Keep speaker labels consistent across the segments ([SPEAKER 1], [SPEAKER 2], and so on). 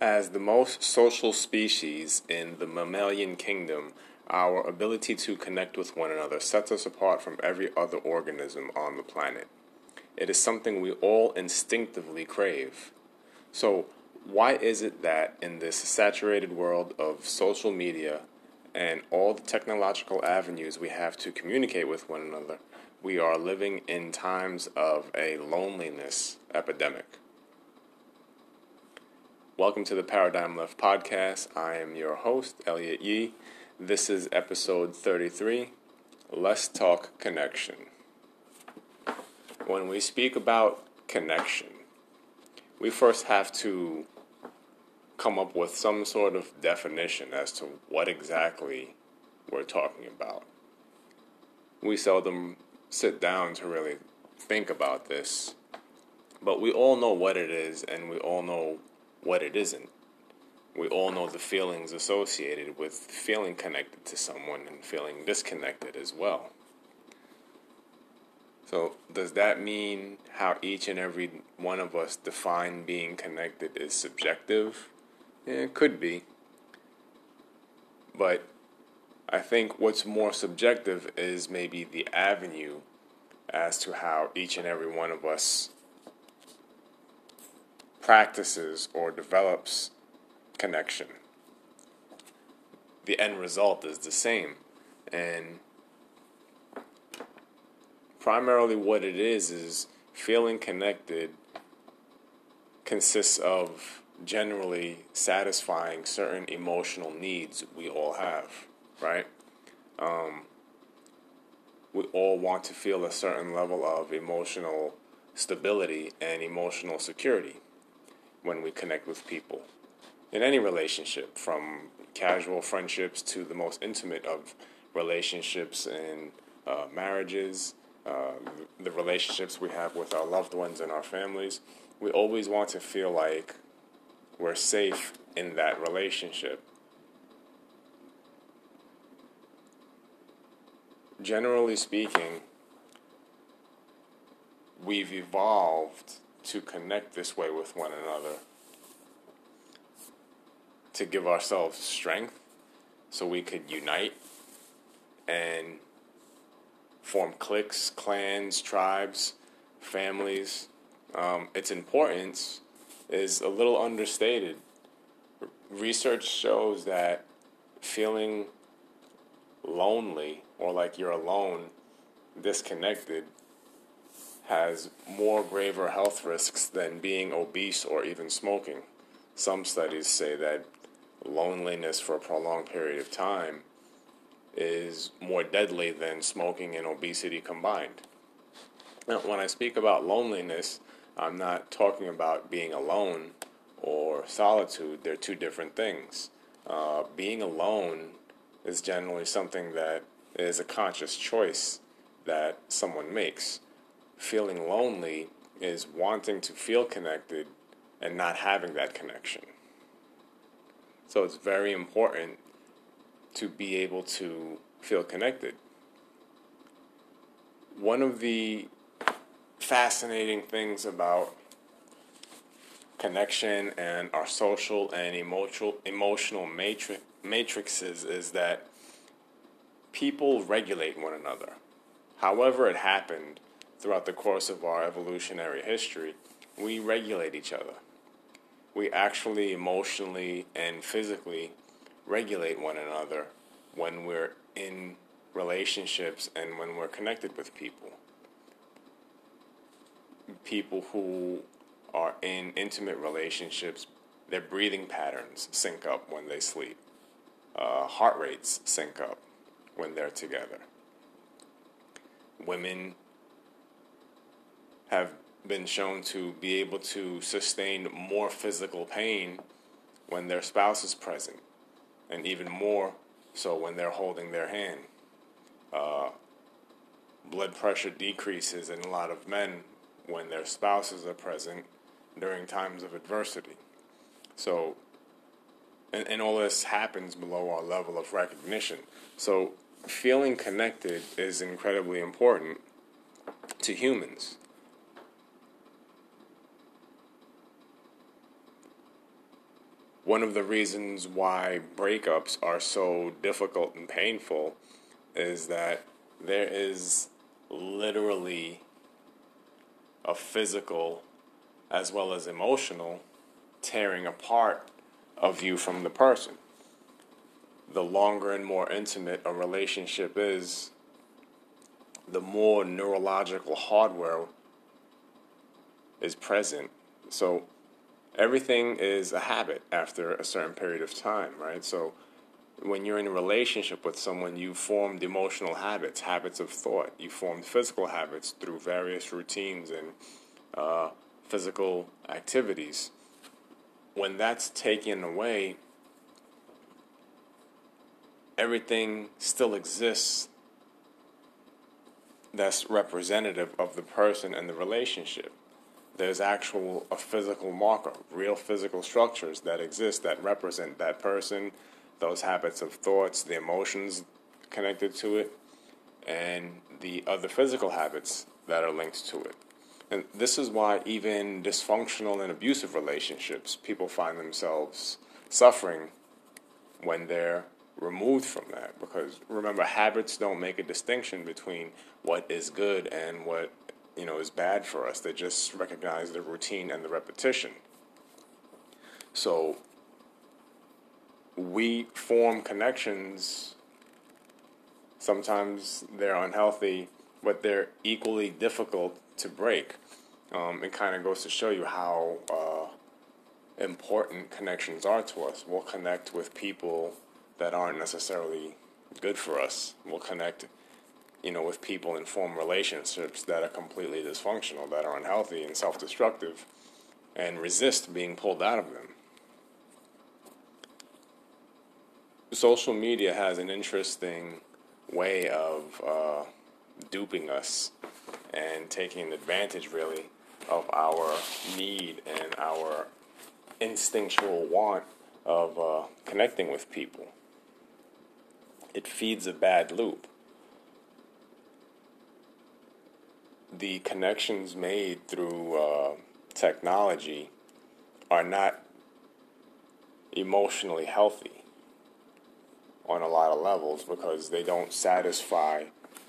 [SPEAKER 1] As the most social species in the mammalian kingdom, our ability to connect with one another sets us apart from every other organism on the planet. It is something we all instinctively crave. So, why is it that in this saturated world of social media and all the technological avenues we have to communicate with one another, we are living in times of a loneliness epidemic? Welcome to the Paradigm Left podcast. I am your host, Elliot Yee. This is episode 33 Let's Talk Connection. When we speak about connection, we first have to come up with some sort of definition as to what exactly we're talking about. We seldom sit down to really think about this, but we all know what it is and we all know what it isn't. We all know the feelings associated with feeling connected to someone and feeling disconnected as well. So, does that mean how each and every one of us define being connected is subjective? Yeah, it could be. But I think what's more subjective is maybe the avenue as to how each and every one of us practices or develops connection. The end result is the same. And primarily what it is is feeling connected consists of generally satisfying certain emotional needs we all have, right? Um, we all want to feel a certain level of emotional stability and emotional security when we connect with people in any relationship, from casual friendships to the most intimate of relationships and uh, marriages, uh, the relationships we have with our loved ones and our families. We always want to feel like we're safe in that relationship. Generally speaking, we've evolved to connect this way with one another, to give ourselves strength so we could unite and form cliques, clans, tribes, families. Um, its importance is a little understated. Research shows that feeling lonely or like you're alone, disconnected, has more graver health risks than being obese or even smoking. Some studies say that loneliness for a prolonged period of time is more deadly than smoking and obesity combined. Now, when I speak about loneliness, I'm not talking about being alone or solitude. They're two different things. Uh, being alone is generally something that is a conscious choice that someone makes feeling lonely is wanting to feel connected and not having that connection. So it's very important to be able to feel connected. One of the fascinating things about connection and our social and emotional emotional matrix matrices is that people regulate one another. However it happened, throughout the course of our evolutionary history, we regulate each other. We actually emotionally and physically regulate one another when we're in relationships and when we're connected with people. People who are in intimate relationships, their breathing patterns sync up when they sleep, uh, heart rates sync up when they're together. Women have been shown to be able to sustain more physical pain when their spouse is present, and even more so when they're holding their hand. Uh, blood pressure decreases in a lot of men when their spouses are present during times of adversity. So, and, and all this happens below our level of recognition. So, feeling connected is incredibly important to humans. One of the reasons why breakups are so difficult and painful is that there is literally a physical as well as emotional tearing apart of you from the person. The longer and more intimate a relationship is, the more neurological hardware is present. So everything is a habit after a certain period of time, right? So when you're in a relationship with someone, you formed emotional habits, habits of thought. You formed physical habits through various routines and uh, physical activities. When that's taken away, everything still exists that's representative of the person and the relationship. There's actual a physical marker, real physical structures that exist that represent that person, those habits of thoughts, the emotions connected to it, and the other physical habits that are linked to it. And this is why even dysfunctional and abusive relationships, people find themselves suffering when they're removed from that. Because remember, habits don't make a distinction between what is good and what you know is bad for us. They just recognize the routine and the repetition. So we form connections. Sometimes they're unhealthy, but they're equally difficult to break. Um, it kind of goes to show you how uh, important connections are to us. We'll connect with people that aren't necessarily good for us. We'll connect, you know, with people and form relationships that are completely dysfunctional, that are unhealthy and self-destructive, and resist being pulled out of them. Social media has an interesting way of uh, duping us and taking advantage, really, of our need and our instinctual want of uh, connecting with people. It feeds a bad loop. The connections made through uh, technology are not emotionally healthy on a lot of levels because they don't satisfy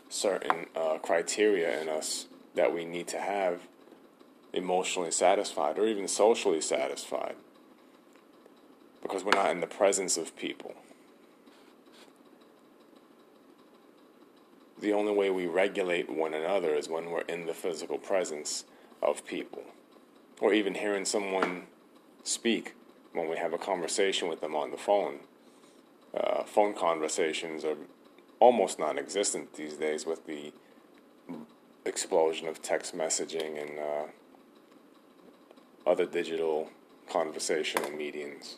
[SPEAKER 1] certain uh, criteria in us that we need to have emotionally satisfied or even socially satisfied because we're not in the presence of people. The only way we regulate one another is when we're in the physical presence of people, or even hearing someone speak when we have a conversation with them on the phone. Uh, phone conversations are almost non existent these days with the explosion of text messaging and uh, other digital conversational mediums.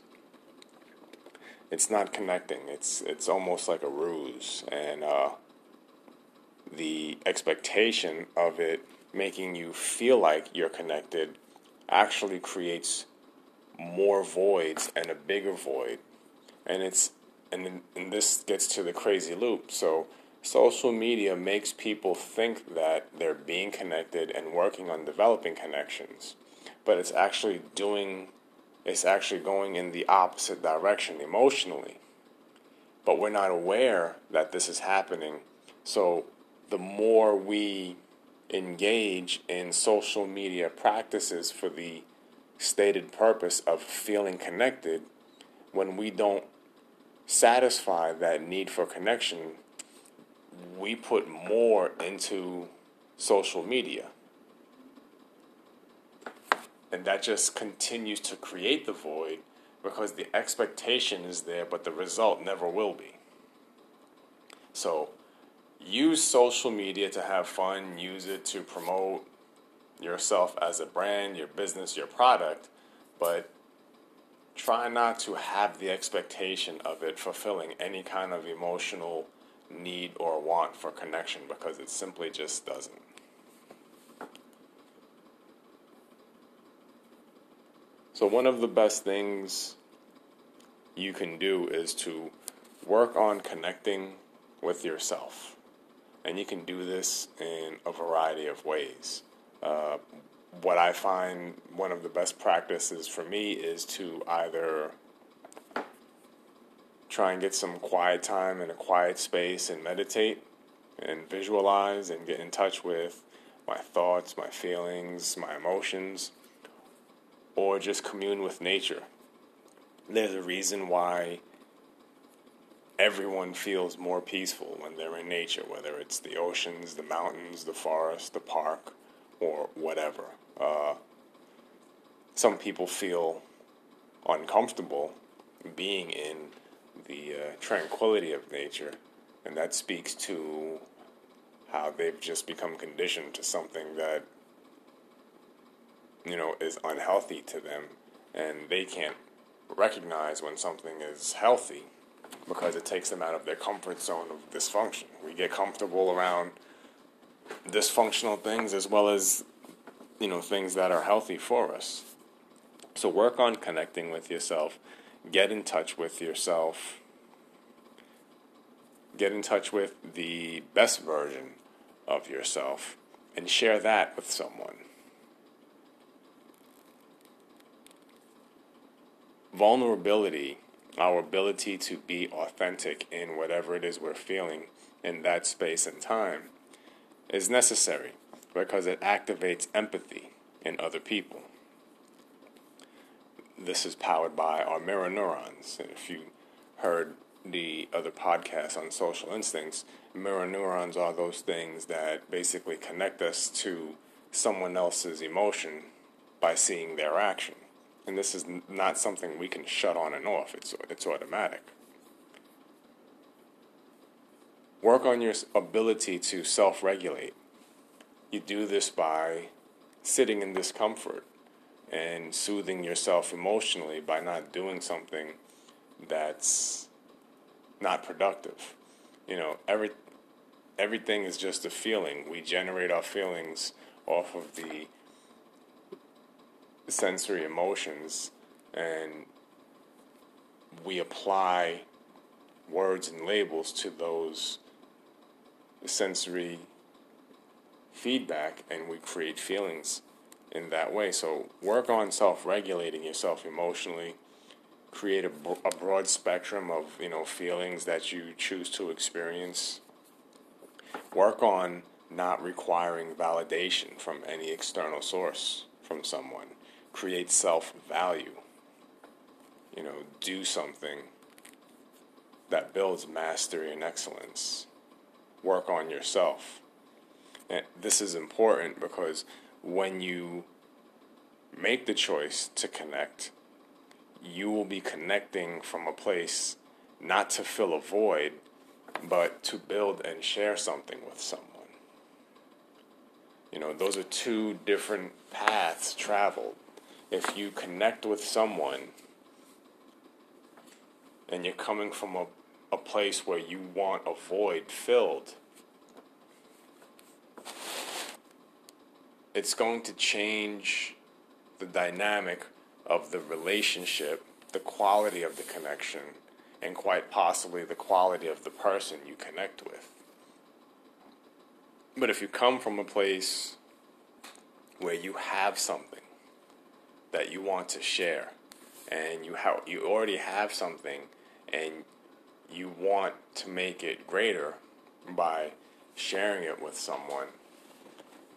[SPEAKER 1] It's not connecting. It's it's almost like a ruse, and uh, the expectation of it making you feel like you're connected actually creates more voids and a bigger void, and it's and and this gets to the crazy loop. So social media makes people think that they're being connected and working on developing connections but it's actually doing it's actually going in the opposite direction emotionally. But we're not aware that this is happening. So the more we engage in social media practices for the stated purpose of feeling connected when we don't satisfy that need for connection we put more into social media and that just continues to create the void because the expectation is there, but the result never will be. So use social media to have fun, use it to promote yourself as a brand, your business, your product, but try not to have the expectation of it fulfilling any kind of emotional need or want for connection because it simply just doesn't. So, one of the best things you can do is to work on connecting with yourself. And you can do this in a variety of ways. Uh, what I find one of the best practices for me is to either try and get some quiet time in a quiet space and meditate and visualize and get in touch with my thoughts, my feelings, my emotions, or just commune with nature. There's a reason why everyone feels more peaceful when they're in nature, whether it's the oceans, the mountains, the forest, the park, or whatever. Uh, some people feel uncomfortable being in the uh, tranquility of nature, and that speaks to how they've just become conditioned to something that you know is unhealthy to them, and they can't recognize when something is healthy because it takes them out of their comfort zone of dysfunction. We get comfortable around dysfunctional things as well as you know things that are healthy for us. So work on connecting with yourself. Get in touch with yourself. Get in touch with the best version of yourself and share that with someone. Vulnerability, our ability to be authentic in whatever it is we're feeling in that space and time, is necessary because it activates empathy in other people. This is powered by our mirror neurons. And if you heard the other podcast on social instincts, mirror neurons are those things that basically connect us to someone else's emotion by seeing their action. And this is not something we can shut on and off, it's, it's automatic. Work on your ability to self regulate. You do this by sitting in discomfort and soothing yourself emotionally by not doing something that's not productive. You know, every everything is just a feeling. We generate our feelings off of the sensory emotions and we apply words and labels to those sensory feedback and we create feelings in that way. So work on self-regulating yourself emotionally. Create a, a broad spectrum of you know feelings that you choose to experience. Work on not requiring validation from any external source from someone. Create self-value. You know, do something that builds mastery and excellence. Work on yourself. And this is important because when you make the choice to connect, you will be connecting from a place not to fill a void, but to build and share something with someone. You know, those are two different paths traveled. If you connect with someone and you're coming from a, a place where you want a void filled, it's going to change the dynamic of the relationship, the quality of the connection, and quite possibly the quality of the person you connect with. But if you come from a place where you have something that you want to share, and you have you already have something, and you want to make it greater by sharing it with someone,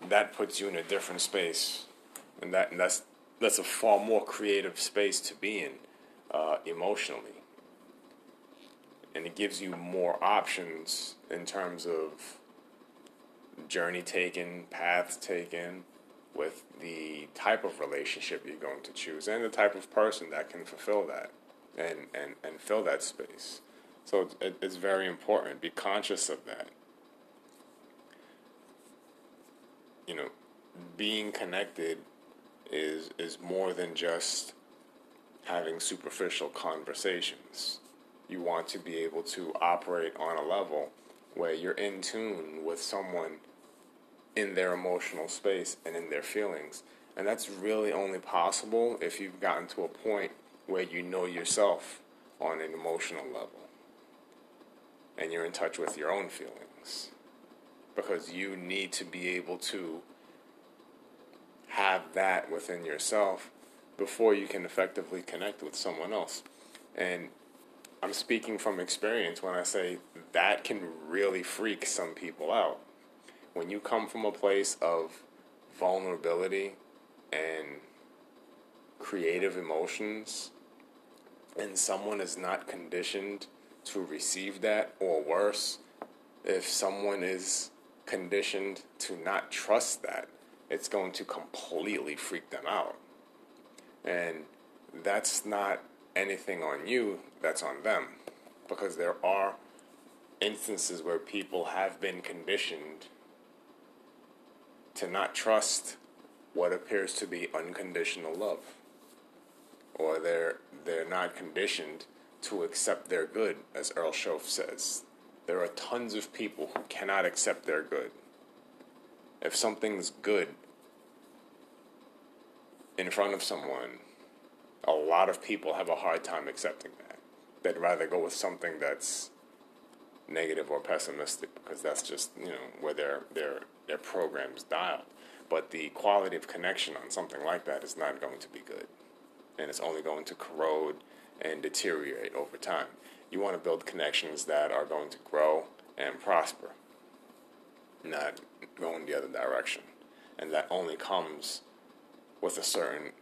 [SPEAKER 1] that puts you in a different space, and that and that's that's a far more creative space to be in uh, emotionally, and it gives you more options in terms of journey taken, paths taken, with the type of relationship you're going to choose and the type of person that can fulfill that and and and fill that space. So it, it's very important. Be conscious of that. you know, being connected is is more than just having superficial conversations. You want to be able to operate on a level where you're in tune with someone in their emotional space and in their feelings. And that's really only possible if you've gotten to a point where you know yourself on an emotional level and you're in touch with your own feelings because you need to be able to have that within yourself before you can effectively connect with someone else. And I'm speaking from experience when I say that can really freak some people out. When you come from a place of vulnerability and creative emotions, and someone is not conditioned to receive that, or worse, if someone is conditioned to not trust that, it's going to completely freak them out. And that's not anything on you, that's on them. Because there are instances where people have been conditioned to not trust what appears to be unconditional love. Or they're they're not conditioned to accept their good, as Earl Shoaff says. There are tons of people who cannot accept their good. If something's good in front of someone, a lot of people have a hard time accepting that. They'd rather go with something that's negative or pessimistic because that's just you know where their their their program's dialed. But the quality of connection on something like that is not going to be good, and it's only going to corrode and deteriorate over time. You want to build connections that are going to grow and prosper, not go in the other direction, and that only comes with a certain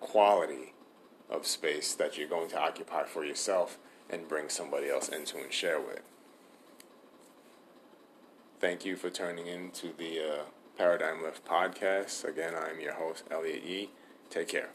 [SPEAKER 1] quality of space that you're going to occupy for yourself and bring somebody else into and share with. Thank you for turning in to the uh, Paradigm Left podcast. Again, I'm your host, Elliot Yee. Take care.